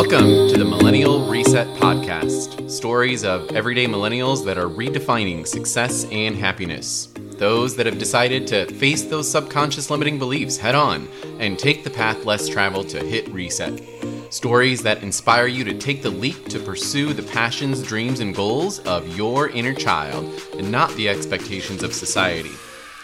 Welcome to the Millennial Reset Podcast stories of everyday millennials that are redefining success and happiness. Those that have decided to face those subconscious limiting beliefs head on and take the path less traveled to hit reset. Stories that inspire you to take the leap to pursue the passions, dreams, and goals of your inner child and not the expectations of society.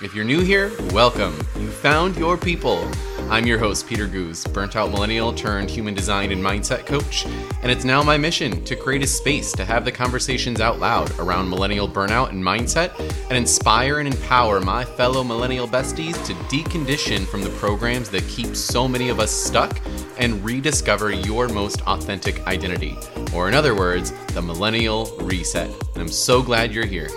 If you're new here, welcome. You found your people. I'm your host, Peter Goose, burnt out millennial turned human design and mindset coach, and it's now my mission to create a space to have the conversations out loud around millennial burnout and mindset and inspire and empower my fellow millennial besties to decondition from the programs that keep so many of us stuck and rediscover your most authentic identity. Or, in other words, the millennial reset. And I'm so glad you're here.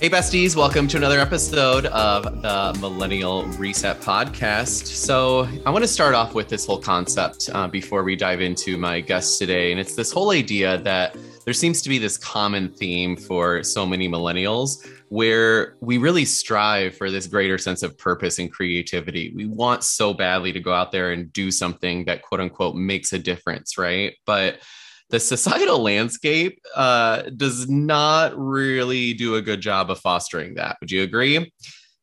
Hey, besties, welcome to another episode of the Millennial Reset Podcast. So, I want to start off with this whole concept uh, before we dive into my guest today. And it's this whole idea that there seems to be this common theme for so many millennials where we really strive for this greater sense of purpose and creativity. We want so badly to go out there and do something that quote unquote makes a difference, right? But the societal landscape uh, does not really do a good job of fostering that. Would you agree?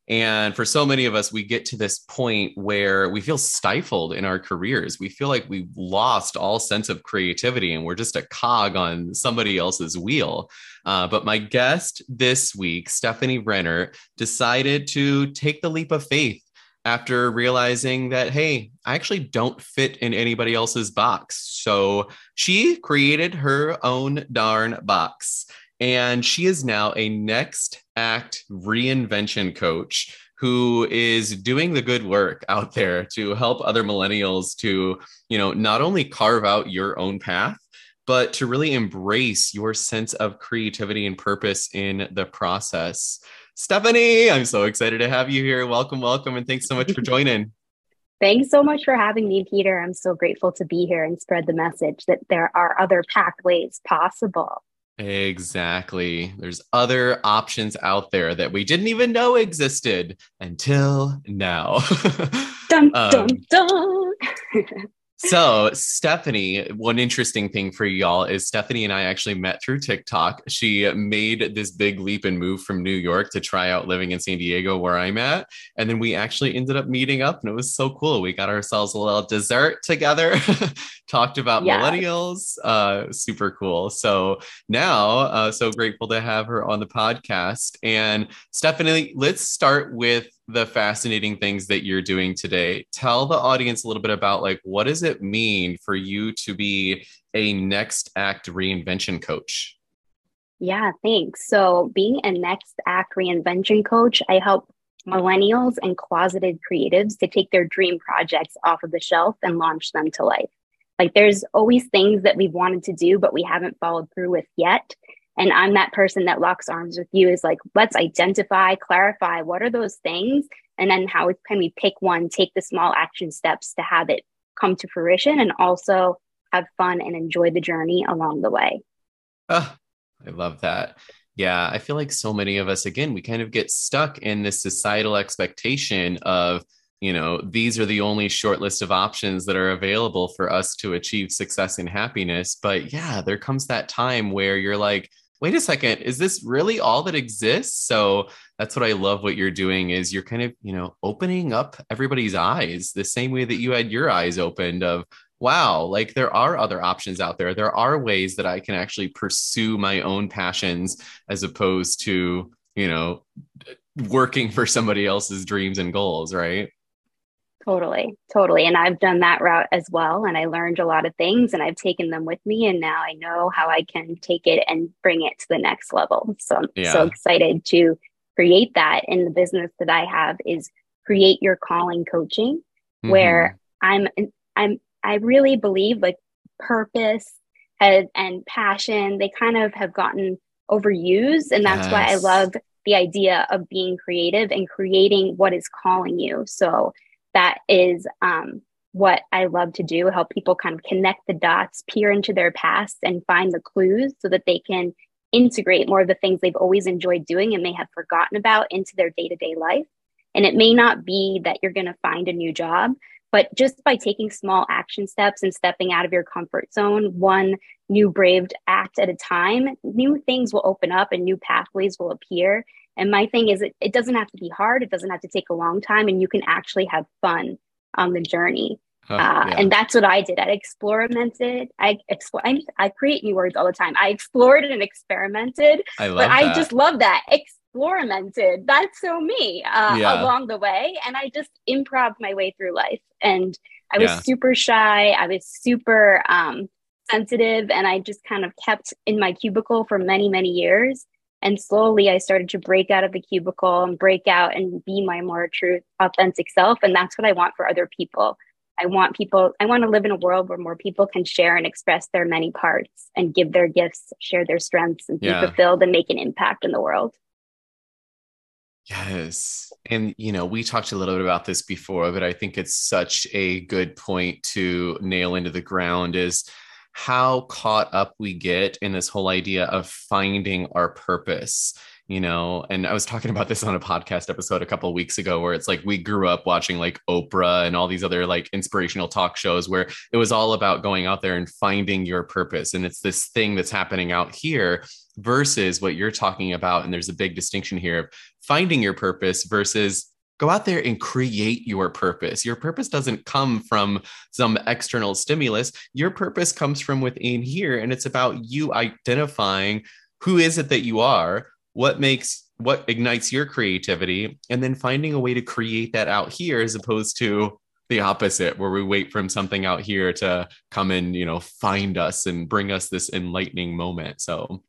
And for so many of us, we get to this point where we feel stifled in our careers. We feel like we've lost all sense of creativity and we're just a cog on somebody else's wheel. Uh, but my guest this week, Stefanie Rennert, decided to take the leap of faith after realizing that, hey, I actually don't fit in anybody else's box. So she created her own darn box. And she is now a next act reinvention coach who is doing the good work out there to help other millennials to, you know, not only carve out your own path, but to really embrace your sense of creativity and purpose in the process. Stefanie, I'm so excited to have you here. Welcome, welcome, and thanks so much for joining. Thanks so much for having me, Peter. I'm so grateful to be here and spread the message that there are other pathways possible. Exactly. There's other options out there that we didn't even know existed until now. dun, um, dun, dun. So, Stefanie, one interesting thing for y'all is Stefanie and I actually met through TikTok. She made this big leap and move from New York to try out living in San Diego, where I'm at. And then we actually ended up meeting up, and it was so cool. We got ourselves a little dessert together, talked about yeah. millennials. Uh, super cool. So, now, uh, so grateful to have her on the podcast. And, Stefanie, let's start with the fascinating things that you're doing today. Tell the audience a little bit about like what does it mean for you to be a next act reinvention coach? Yeah, thanks. So, being a next act reinvention coach, I help millennials and closeted creatives to take their dream projects off of the shelf and launch them to life. Like there's always things that we've wanted to do, but we haven't followed through with yet. And I'm that person that locks arms with you is like, let's identify, clarify what are those things? And then how can we pick one, take the small action steps to have it come to fruition and also have fun and enjoy the journey along the way. Oh, I love that. Yeah, I feel like so many of us, again, we kind of get stuck in this societal expectation of, you know, these are the only short list of options that are available for us to achieve success and happiness. But yeah, there comes that time where you're like, wait a second is this really all that exists? So that's what i love what you're doing is you're kind of you know opening up everybody's eyes the same way that you had your eyes opened of wow like there are other options out there. There are ways that i can actually pursue my own passions as opposed to you know working for somebody else's dreams and goals right Totally, totally. And I've done that route as well. And I learned a lot of things and I've taken them with me. And now I know how I can take it and bring it to the next level. So I'm yeah. so excited to create that in the business that I have is create your calling coaching, mm-hmm. where I'm, I'm, I really believe like purpose and, and passion, they kind of have gotten overused. And that's yes. why I love the idea of being creative and creating what is calling you. So that is um, what I love to do help people kind of connect the dots, peer into their past, and find the clues so that they can integrate more of the things they've always enjoyed doing and may have forgotten about into their day to day life. And it may not be that you're going to find a new job, but just by taking small action steps and stepping out of your comfort zone, one new braved act at a time, new things will open up and new pathways will appear. And my thing is, it, it doesn't have to be hard. It doesn't have to take a long time, and you can actually have fun on the journey. uh, yeah. And that's what I did. I experimented. I explore. I, I, create new words all the time. I explored and experimented. I love but that. I just love that. Experimented. That's so me uh, yeah. along the way, and I just improv my way through life. And I was yeah. super shy. I was super um, sensitive, and I just kind of kept in my cubicle for many, many years. And slowly I started to break out of the cubicle and break out and be my more true, authentic self. And that's what I want for other people. I want people, I want to live in a world where more people can share and express their many parts and give their gifts, share their strengths, and be yeah. fulfilled and make an impact in the world. Yes. And, you know, we talked a little bit about this before, but I think it's such a good point to nail into the ground is how caught up we get in this whole idea of finding our purpose you know? And i was talking about this on a podcast episode a couple weeks ago where it's like we grew up watching like oprah and all these other like inspirational talk shows where it was all about going out there and finding your purpose. And it's this thing that's happening out here versus what you're talking about. And there's a big distinction here of finding your purpose versus go out there and create your purpose. Your purpose doesn't come from some external stimulus. Your purpose comes from within here. And it's about you identifying who is it that you are, what makes what ignites your creativity, and then finding a way to create that out here as opposed to the opposite where we wait from something out here to come and you know find us and bring us this enlightening moment so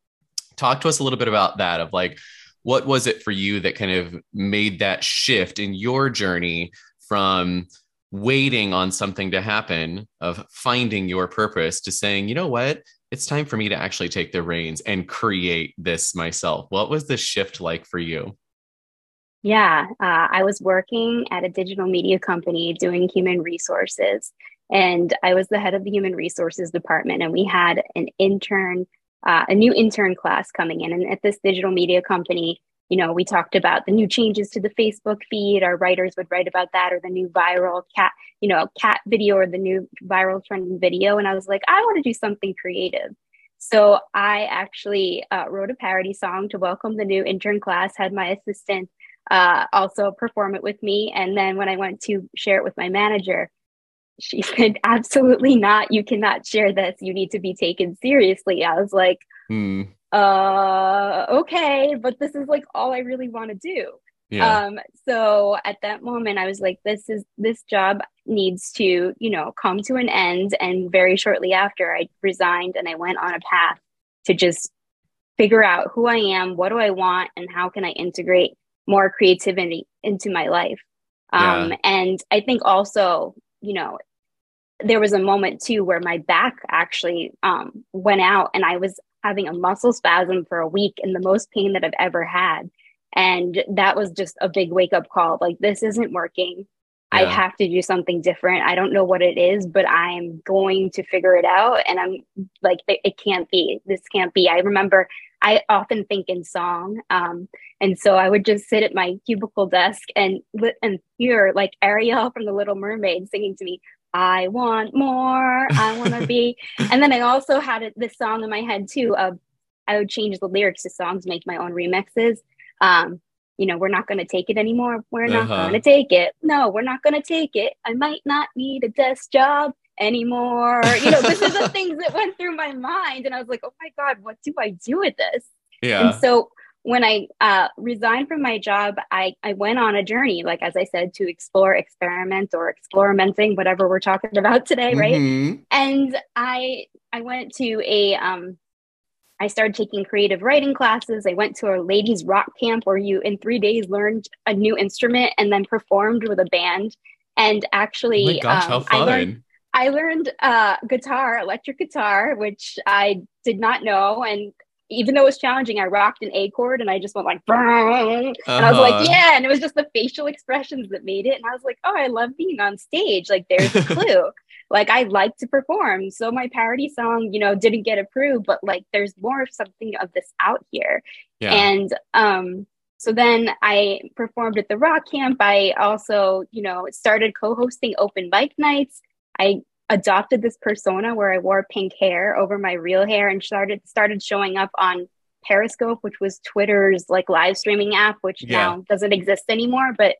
talk to us a little bit about that of like what was it for you that kind of made that shift in your journey from waiting on something to happen of finding your purpose to saying you know what? It's time for me to actually take the reins and create this myself. What was the shift like for you? Yeah uh, i was working at a digital media company doing human resources and i was the head of the human resources department and we had an intern uh, a new intern class coming in. And at this digital media company, you know, we talked about the new changes to the Facebook feed. Our writers would write about that, or the new viral cat, you know, cat video, or the new viral trending video. And I was like, I want to do something creative. So I actually uh, wrote a parody song to welcome the new intern class. Had my assistant uh, also perform it with me, and then when I went to share it with my manager, she said, absolutely not. You cannot share this. You need to be taken seriously. I was like, hmm. uh, okay, but this is like all I really want to do. Yeah. Um, so at that moment, I was like, this is this job needs to, you know, come to an end. And very shortly after, I resigned and I went on a path to just figure out who I am, what do I want, and how can I integrate more creativity into my life. Um, yeah. And I think also, you know, there was a moment too where my back actually um, went out and I was having a muscle spasm for a week and the most pain that I've ever had. And that was just a big wake up call. Like, this isn't working. Yeah. I have to do something different. I don't know what it is, but I'm going to figure it out. And I'm like, it, can't be. This can't be. I remember I often think in song. Um, and so I would just sit at my cubicle desk and and hear like Ariel from The Little Mermaid singing to me, I want more. I want to be. and then I also had this song in my head too of I would change the lyrics to songs, make my own remixes. Um, you know, we're not going to take it anymore. We're not uh-huh. going to take it. No, we're not going to take it. I might not need a desk job anymore. You know, this is the things that went through my mind. And I was like, oh my God, what do I do with this? Yeah. And so when I uh, resigned from my job, I, I went on a journey, like as I said, to explore, experiment, or experimenting, whatever we're talking about today, right? Mm-hmm. And I I went to a um, I started taking creative writing classes. I went to a ladies rock camp where you in three days learned a new instrument and then performed with a band. And actually, oh gosh, um, I learned I learned uh, guitar, electric guitar, which I did not know, and even though it was challenging, I rocked an A chord and I just went like, uh-huh. and I was like, uh-huh. yeah. And it was just the facial expressions that made it. And I was like, oh, I love being on stage. Like, there's a clue. like, I like to perform. So my parody song, you know, didn't get approved, but like, there's more of something of this out here. Yeah. And, um, so then I performed at the rock camp. I also, you know, started co-hosting open mic nights. I adopted this persona where I wore pink hair over my real hair and started started showing up on Periscope, which was Twitter's like live streaming app, which yeah. now doesn't exist anymore. But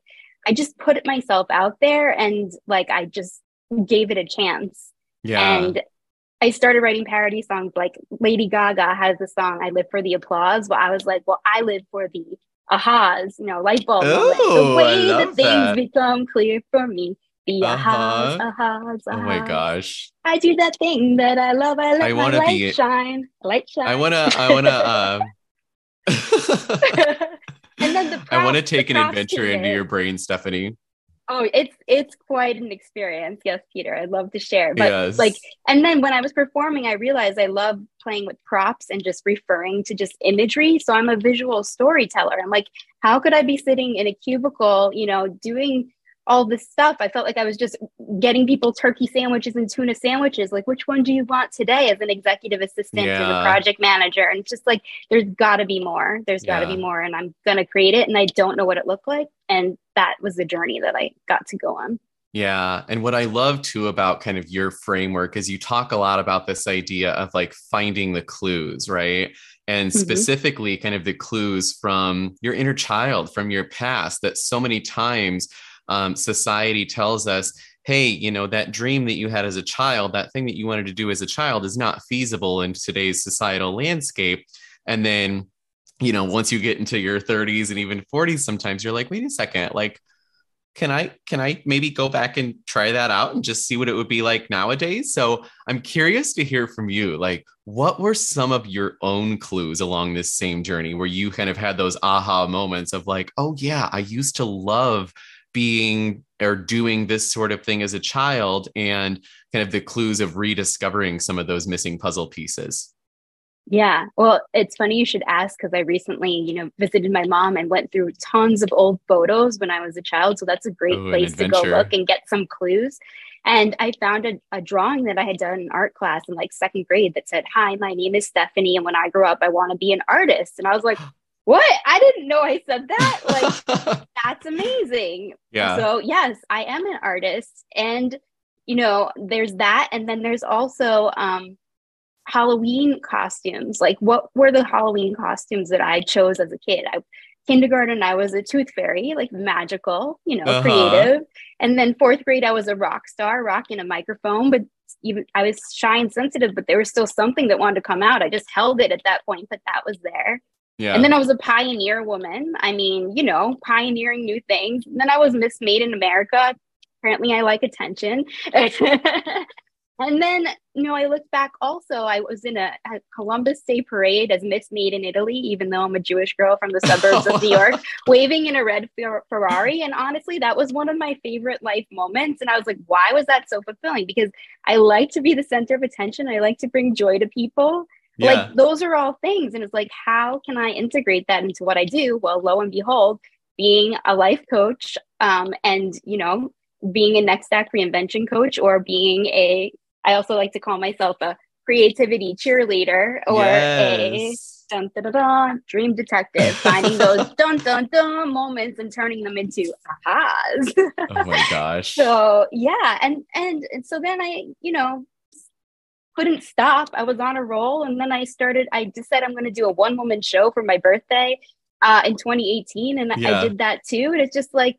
I just put myself out there and like I just gave it a chance. Yeah. And I started writing parody songs like Lady Gaga has the song I Live for the Applause. Well, I was like, well, I live for the ahas, you know, light bulb Ooh, The oh, way that things that. become clear for me. The Uh-huh. ahas, ahas, ahas. Oh my gosh. I do that thing that I love. I let I my wanna light be- shine. Light shine. I wanna I wanna um and then the I want to take an adventure into your brain, Stefanie. Oh, it's it's quite an experience. Yes, Peter. I'd love to share. But yes. like and then when I was performing, I realized I love playing with props and just referring to just imagery. So I'm a visual storyteller. I'm like, how could I be sitting in a cubicle, you know, doing all this stuff? I felt like I was just getting people turkey sandwiches and tuna sandwiches. Like, which one do you want today as an executive assistant, as Yeah. a project manager? And it's just like, there's got to be more. There's got to Yeah. be more. And I'm going to create it. And I don't know what it looked like. And that was the journey that I got to go on. Yeah. And what I love too about kind of your framework is you talk a lot about this idea of like finding the clues, right? And Mhm. specifically, kind of the clues from your inner child, from your past, that so many times um, society tells us, hey, you know, that dream that you had as a child, that thing that you wanted to do as a child is not feasible in today's societal landscape. And then, you know, once you get into your 30s and even 40s, sometimes you're like, wait a second, like, can I can I maybe go back and try that out and just see what it would be like nowadays? So I'm curious to hear from you. Like, what were some of your own clues along this same journey where you kind of had those aha moments of like, oh yeah, I used to love being or doing this sort of thing as a child and kind of the clues of rediscovering some of those missing puzzle pieces. Yeah. Well, it's funny you should ask because I recently, you know, visited my mom and went through tons of old photos when I was a child. So that's a great Oh, place to go look and get some clues. And I found a, a drawing that I had done in art class in like second grade that said, Hi, my name is Stefanie. And when I grow up, I want to be an artist. And I was like, What? I didn't know I said that. Like, that's amazing. yeah. So, yes, I am an artist. And, you know, there's that. And then there's also um, Halloween costumes. Like, what were the Halloween costumes that I chose as a kid? I, kindergarten, I was a tooth fairy, like magical, you know, Uh-huh. creative. And then fourth grade, I was a rock star, rocking a microphone. But even I was shy and sensitive, but there was still something that wanted to come out. I just held it at that point, but that was there. Yeah. And then I was a pioneer woman. I mean, you know, pioneering new things. And then I was Miss Made in America. Apparently, I like attention. and then, you know, I look back also, I was in a, a Columbus Day parade as Miss Made in Italy, even though I'm a Jewish girl from the suburbs of New York, waving in a red Fer- Ferrari. And honestly, that was one of my favorite life moments. And I was like, why was that so fulfilling? Because I like to be the center of attention, I like to bring joy to people yeah. like those are all things and it's like how can i integrate that into what i do well lo and behold being a life coach um, and you know being a next act reinvention coach or being a i also like to call myself a creativity cheerleader or a Yes. dun, dun, dun, dun, dream detective finding those dun dun dun moments and turning them into ahas oh my gosh. so yeah and and and so then i you know couldn't stop i was on a roll and then i started i just said i'm going to do a one woman show for my birthday uh, in 2018 and Yeah. i did that too and it's just like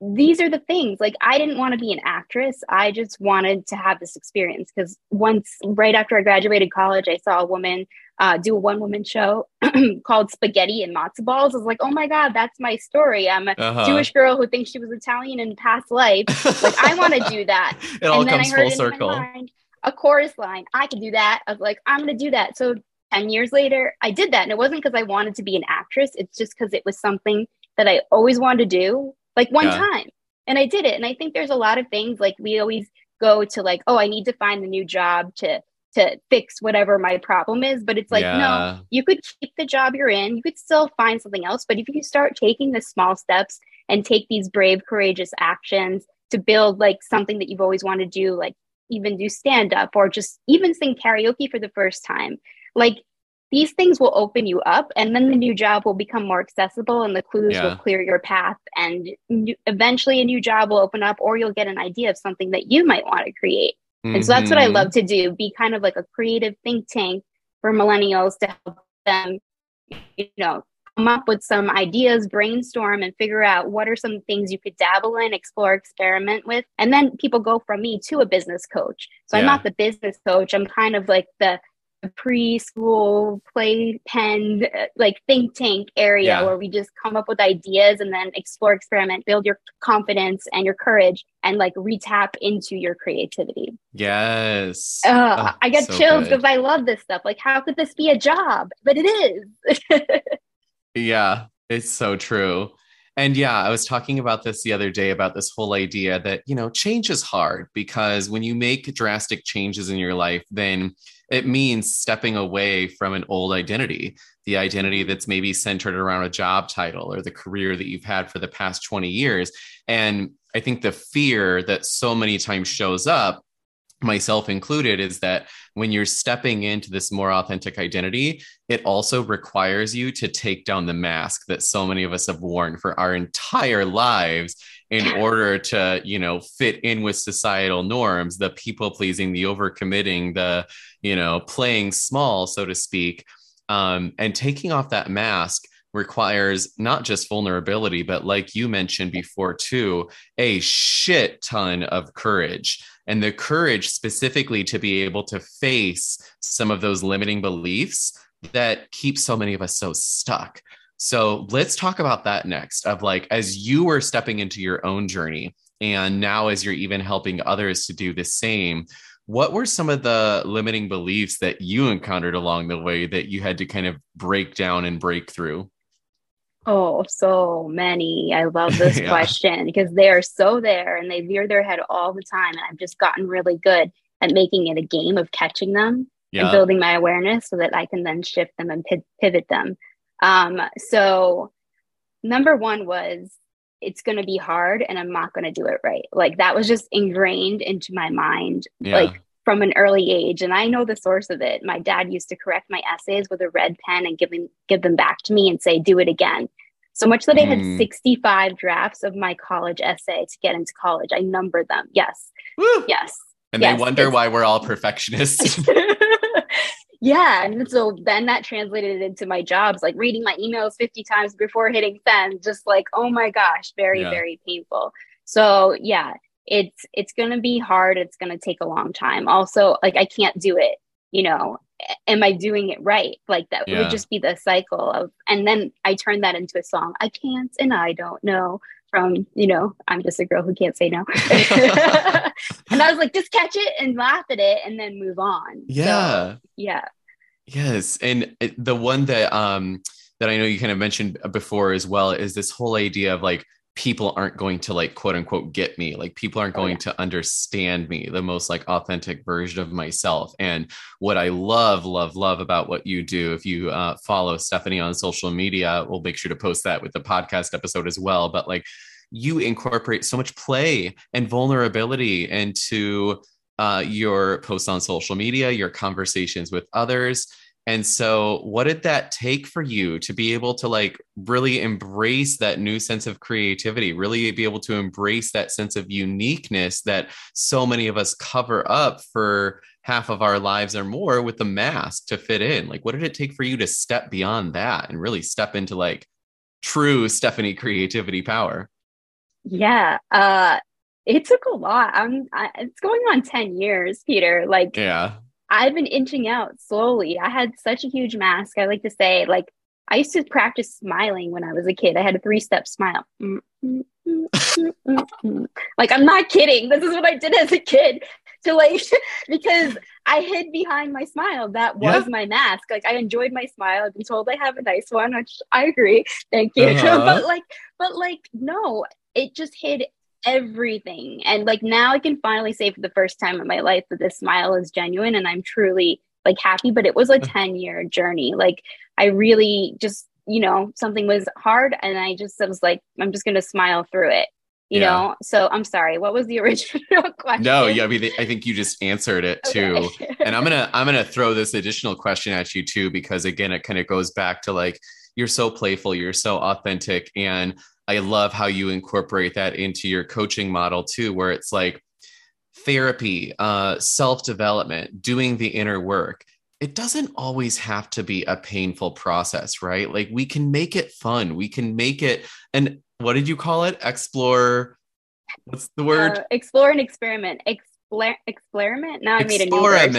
these are the things like i didn't want to be an actress i just wanted to have this experience because once right after i graduated college i saw a woman uh, do a one woman show called spaghetti and matzo balls i was like oh my god that's my story i'm a Uh-huh. Jewish girl who thinks she was Italian in past life. Like I want to do that. it all and then comes full it in my circle. mind, a chorus line. I could do that. I was like, I'm going to do that. So 10 years later, I did that. And it wasn't because I wanted to be an actress. It's just because it was something that I always wanted to do, like one Yeah. time. And I did it. And I think there's a lot of things like we always go to like, oh, I need to find a new job to to fix whatever my problem is. But it's like, no, you could keep the job you're in. You could still find something else. But if you start taking the small steps and take these brave, courageous actions to build like something that you've always wanted to do, like even do stand up or just even sing karaoke for the first time, like these things will open you up and then the new job will become more accessible and the clues yeah. will clear your path and eventually a new job will open up or you'll get an idea of something that you might want to create mm-hmm. and so that's what i mm-hmm. love to do be kind of like a creative think tank for millennials to help them you know up with some ideas brainstorm and figure out what are some things you could dabble in explore experiment with. And then people go from me to a business coach. So yeah. i'm not the business coach. I'm kind of like the preschool play pen like think tank area yeah. where we just come up with ideas and then explore experiment build your confidence and your courage and like retap into your creativity. Yes. Uh, oh, i get so chills because i love this stuff. Like how could this be a job? But it is yeah it's so true and yeah, I was talking about this the other day about this whole idea that, you know, change is hard because when you make drastic changes in your life, then it means stepping away from an old identity, the identity that's maybe centered around a job title or the career that you've had for the past 20 years. And I think the fear that so many times shows up myself included is that when you're stepping into this more authentic identity it also requires you to take down the mask that so many of us have worn for our entire lives in order to you know fit in with societal norms the people pleasing the overcommitting the you know playing small so to speak. Um, and taking off that mask requires not just vulnerability but like you mentioned before too a shit ton of courage and the courage specifically to be able to face some of those limiting beliefs that keep so many of us so stuck so let's talk about that next of like, as you were stepping into your own journey, and now as you're even helping others to do the same, what were some of the limiting beliefs that you encountered along the way that you had to kind of break down and break through? Oh, so many. I love this yeah. question because they are so there and they veer their head all the time. And I've just gotten really good at making it a game of catching them yeah. and building my awareness so that I can then shift them and pivot them. Um, so number one was it's going to be hard and I'm not going to do it right. Like that was just ingrained into my mind, yeah. like from an early age. And I know the source of it. My dad used to correct my essays with a red pen and give them, give them back to me and say, do it again. So much that mm. I had hmm. 65 drafts of my college essay to get into college. I numbered them. Yes. Woo. Yes. And yes. they wonder why we're all perfectionists. yeah and so then that translated into my jobs like reading my emails 50 times before hitting send just like oh my gosh very yeah. very painful so yeah it's it's going to be hard it's going to take a long time also like i can't do it you know am i doing it right? Like that yeah. would just be the cycle of and then i turned that into a song i can't and i don't know from you know i'm just a girl who can't say no. And i was like just catch it and laugh at it and then move on. Yeah so, yeah. yes and the one that um that i know you kind of mentioned before as well is this whole idea of like people aren't going to like quote unquote get me. Like people aren't oh, going oh, yeah. to understand me the most like authentic version of myself. And what i love love love about what you do if you uh, follow stefanie on social media we'll make sure to post that with the podcast episode as well. But like you incorporate so much play and vulnerability into uh, your posts on social media your conversations with others and so, what did that take for you to be able to like really embrace that new sense of creativity, really be able to embrace that sense of uniqueness that so many of us cover up for half of our lives or more with the mask to fit in? Like, what did it take for you to step beyond that and really step into like true Stefanie creativity power? Yeah. Uh, it took a lot. I'm, I, it's going on 10 years, Peter. Like, yeah I've been inching out slowly. I had such a huge mask. I like to say, like, I used to practice smiling when I was a kid. I had a three step smile. like, I'm not kidding. This is what I did as a kid to like, because I hid behind my smile. That was yeah. my mask. Like, I enjoyed my smile. I've been told I have a nice one, which I agree. Thank you. Uh-huh. but like, but like, no, it just hid everything. And like now I can finally say for the first time in my life that this smile is genuine and I'm truly like happy. But it was a 10 year journey. Like I really just, you know, something was hard and I just I was like, I'm just gonna smile through it. you yeah. know so i'm sorry what was the original question no yeah i mean i think you just answered it too okay. and i'm gonna i'm gonna throw this additional question at you too because again it kind of goes back to like you're so playful you're so authentic and i love how you incorporate that into your coaching model too where it's like therapy uh, self-development doing the inner work it doesn't always have to be a painful process right like we can make it fun we can make it and what did you call it? Explore. What's the word? Uh, explore and experiment. Explore, experiment. Now I made a new word.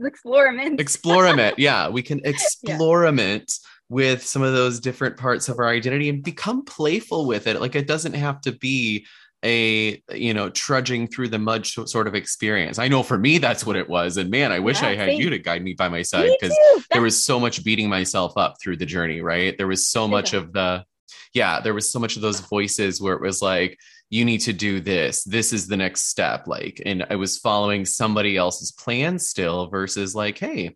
explorament. explorament. Yeah, we can explorament yeah. With some of those different parts of our identity and become playful with it. Like it doesn't have to be a you know trudging through the mud sort of experience i know for me that's what it was and man i wish yeah, i had you to guide me by my side because there was so much beating myself up through the journey right there was so much of the yeah, there was so much of those voices where it was like, you need to do this. This is the next step. Like, and I was following somebody else's plan still versus like, hey,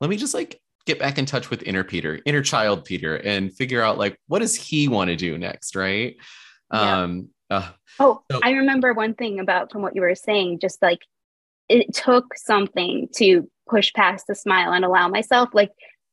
let me just like get back in touch with inner Peter, inner child Peter, and figure out like what does he want to do next, right? Yeah. Um uh, oh, so- I remember one thing about from what you were saying, just like it took something to push past the smile and allow myself like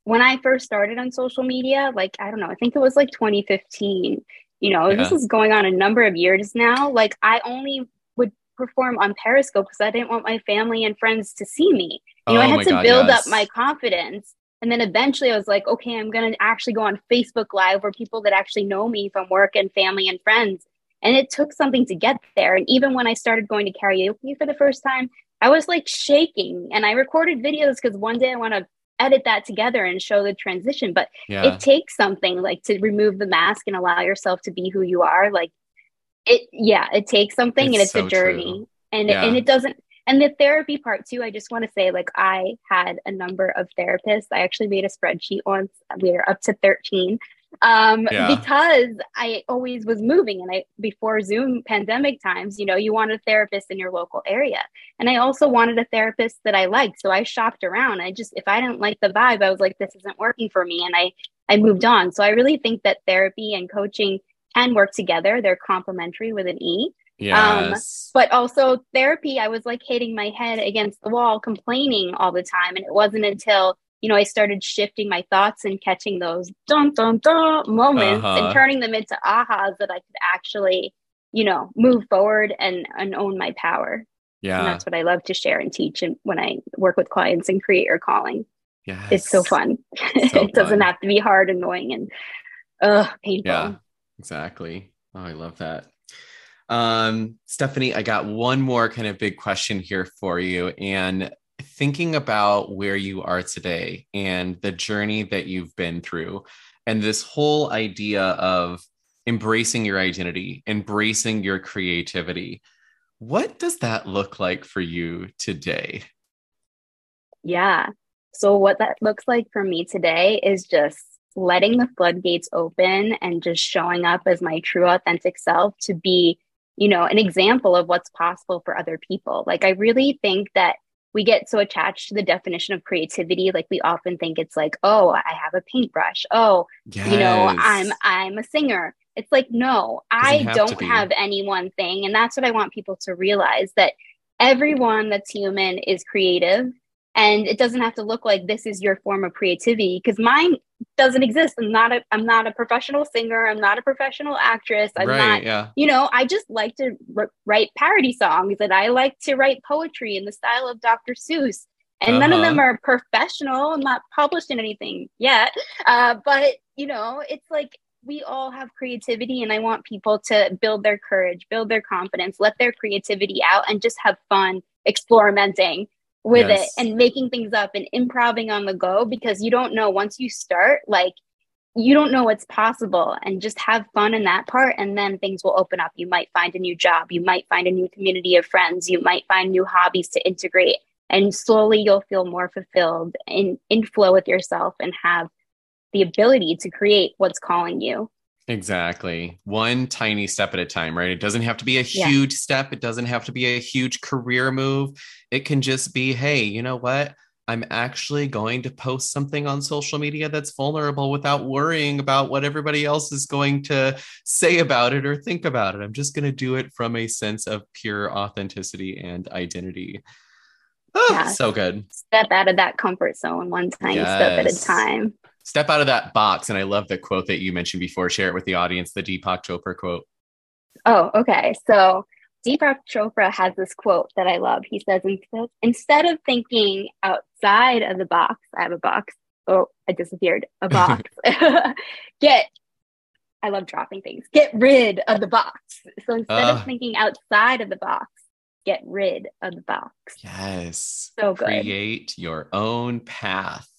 when I first started on social media, like, I don't know, I think it was like 2015, you know, yeah. this is going on a number of years now. Like, I only would perform on Periscope because I didn't want my family and friends to see me. You know, oh I had to God, build yes. up my confidence. And then eventually I was like, okay, I'm going to actually go on Facebook Live where people that actually know me from work and family and friends. And it took something to get there. And even when I started going to karaoke for the first time, I was like shaking and I recorded videos because one day I want to edit that together and show the transition but yeah. it takes something like to remove the mask and allow yourself to be who you are like it yeah it takes something it's and it's so a journey true. and yeah. it, and it doesn't and the therapy part too i just want to say like i had a number of therapists i actually made a spreadsheet once we are up to 13 um, yeah. because I always was moving. And I, before Zoom pandemic times, you know, you want a therapist in your local area. And I also wanted a therapist that I liked. So I shopped around. I just, if I didn't like the vibe, I was like, this isn't working for me. And I, I moved on. So I really think that therapy and coaching can work together. They're complementary with an E. Um, yes. Um, but also therapy, I was like hitting my head against the wall, complaining all the time. And it wasn't until you know, I started shifting my thoughts and catching those dun dun dun moments uh-huh. and turning them into ahas that I could actually, you know, move forward and, and own my power. Yeah. And that's what I love to share and teach and when I work with clients and create your calling. Yeah. It's so fun. So it doesn't have to be hard, annoying, and uh painful. Yeah, exactly. Oh, I love that. Um, Stefanie, I got one more kind of big question here for you. And thinking about where you are today and the journey that you've been through, and this whole idea of embracing your identity, embracing your creativity, what does that look like for you today? Yeah. So, what that looks like for me today is just letting the floodgates open and just showing up as my true, authentic self to be, you know, an example of what's possible for other people. Like, I really think that we get so attached to the definition of creativity like we often think it's like oh i have a paintbrush oh yes. you know i'm i'm a singer it's like no i don't have any one thing and that's what i want people to realize that everyone that's human is creative and it doesn't have to look like this is your form of creativity because mine doesn't exist i'm not a i'm not a professional singer i'm not a professional actress i'm right, not yeah. you know i just like to r- write parody songs and i like to write poetry in the style of dr seuss and uh-huh. none of them uh-huh. are professional i'm not published in anything yet uh, but you know it's like we all have creativity and i want people to build their courage build their confidence let their creativity out and just have fun experimenting with yes. it and making things up and improving on the go because you don't know once you start like you don't know what's possible and just have fun in that part and then things will open up. You might find a new job. You might find a new community of friends. You might find new hobbies to integrate and slowly you'll feel more fulfilled and in flow with yourself and have the ability to create what's calling you Exactly. One tiny step at a time, right? It doesn't have to be a huge yeah. step. It doesn't have to be a huge career move. It can just be, hey, you know what? I'm actually going to post something on social media that's vulnerable without worrying about what everybody else is going to say about it or think about it. I'm just going to do it from a sense of pure authenticity and identity. Oh, yeah. so good. Step out of that comfort zone one tiny yes. step at a time. Step out of that box. And I love the quote that you mentioned before. Share it with the audience, the Deepak Chopra quote. Oh, okay. So Deepak Chopra has this quote that I love. He says, instead of thinking outside of the box, I have a box. Oh, I disappeared. A box. Get, I love dropping things. Get rid of the box. So instead uh, of thinking outside of the box, get rid of the box. Yes. So good. Create your own path.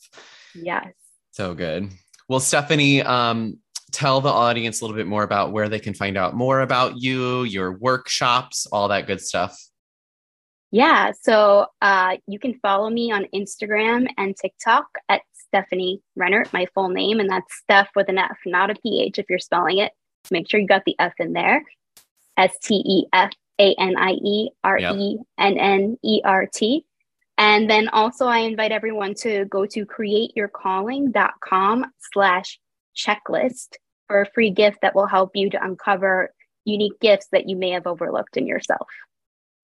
Yes. So good. Well, Stephanie, um, tell the audience a little bit more about where they can find out more about you, your workshops, all that good stuff. Yeah, so uh, you can follow me on Instagram and TikTok at Stefanie Rennert, my full name, and that's Steph with an F, not a PH if you're spelling it. Make sure you got the F in there. S T E F A N I E R E N N E R T. And then also, I invite everyone to go to createyourcalling.com slash checklist for a free gift that will help you to uncover unique gifts that you may have overlooked in yourself.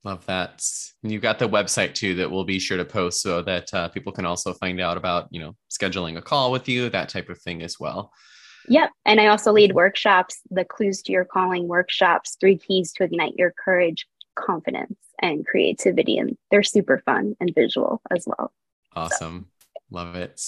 Love that. And you've got the website too that we'll be sure to post so that uh, people can also find out about, you know, scheduling a call with you, that type of thing as well. Yep. And I also lead workshops, the Clues to Your Calling workshops, three keys to ignite your courage, confidence, and creativity. And they're super fun and visual as well. Awesome. So. Love it.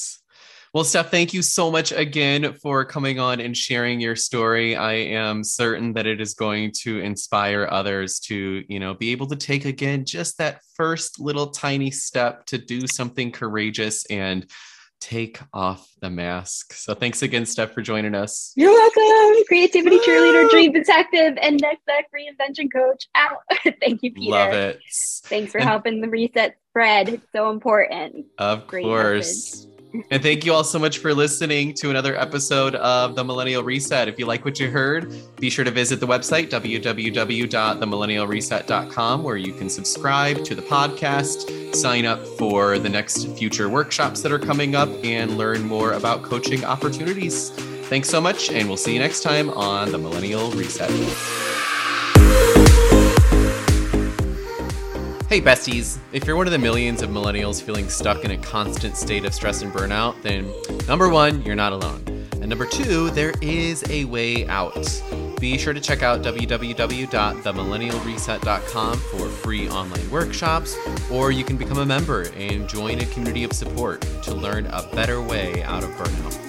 Well, Steph, thank you so much again for coming on and sharing your story. I am certain that it is going to inspire others to, you know, be able to take again just that first little tiny step to do something courageous and take off the mask. So thanks again, Steph, for joining us. You're welcome. Creativity cheerleader, dream detective, and next back reinvention coach. Out. Thank you, Peter. Love it. Thanks for and helping the reset spread. It's so important. Of Great course. Message and thank you all so much for listening to another episode of The Millennial Reset. If you like what you heard, be sure to visit the website, www.themillennialreset.com, where you can subscribe to the podcast, sign up for the next future workshops that are coming up, and learn more about coaching opportunities. Thanks so much, and we'll see you next time on The Millennial Reset. Hey, besties. If you're one of the millions of millennials feeling stuck in a constant state of stress and burnout, then number one, you're not alone. And number two, there is a way out. Be sure to check out www.themillennialreset.com for free online workshops, or you can become a member and join a community of support to learn a better way out of burnout.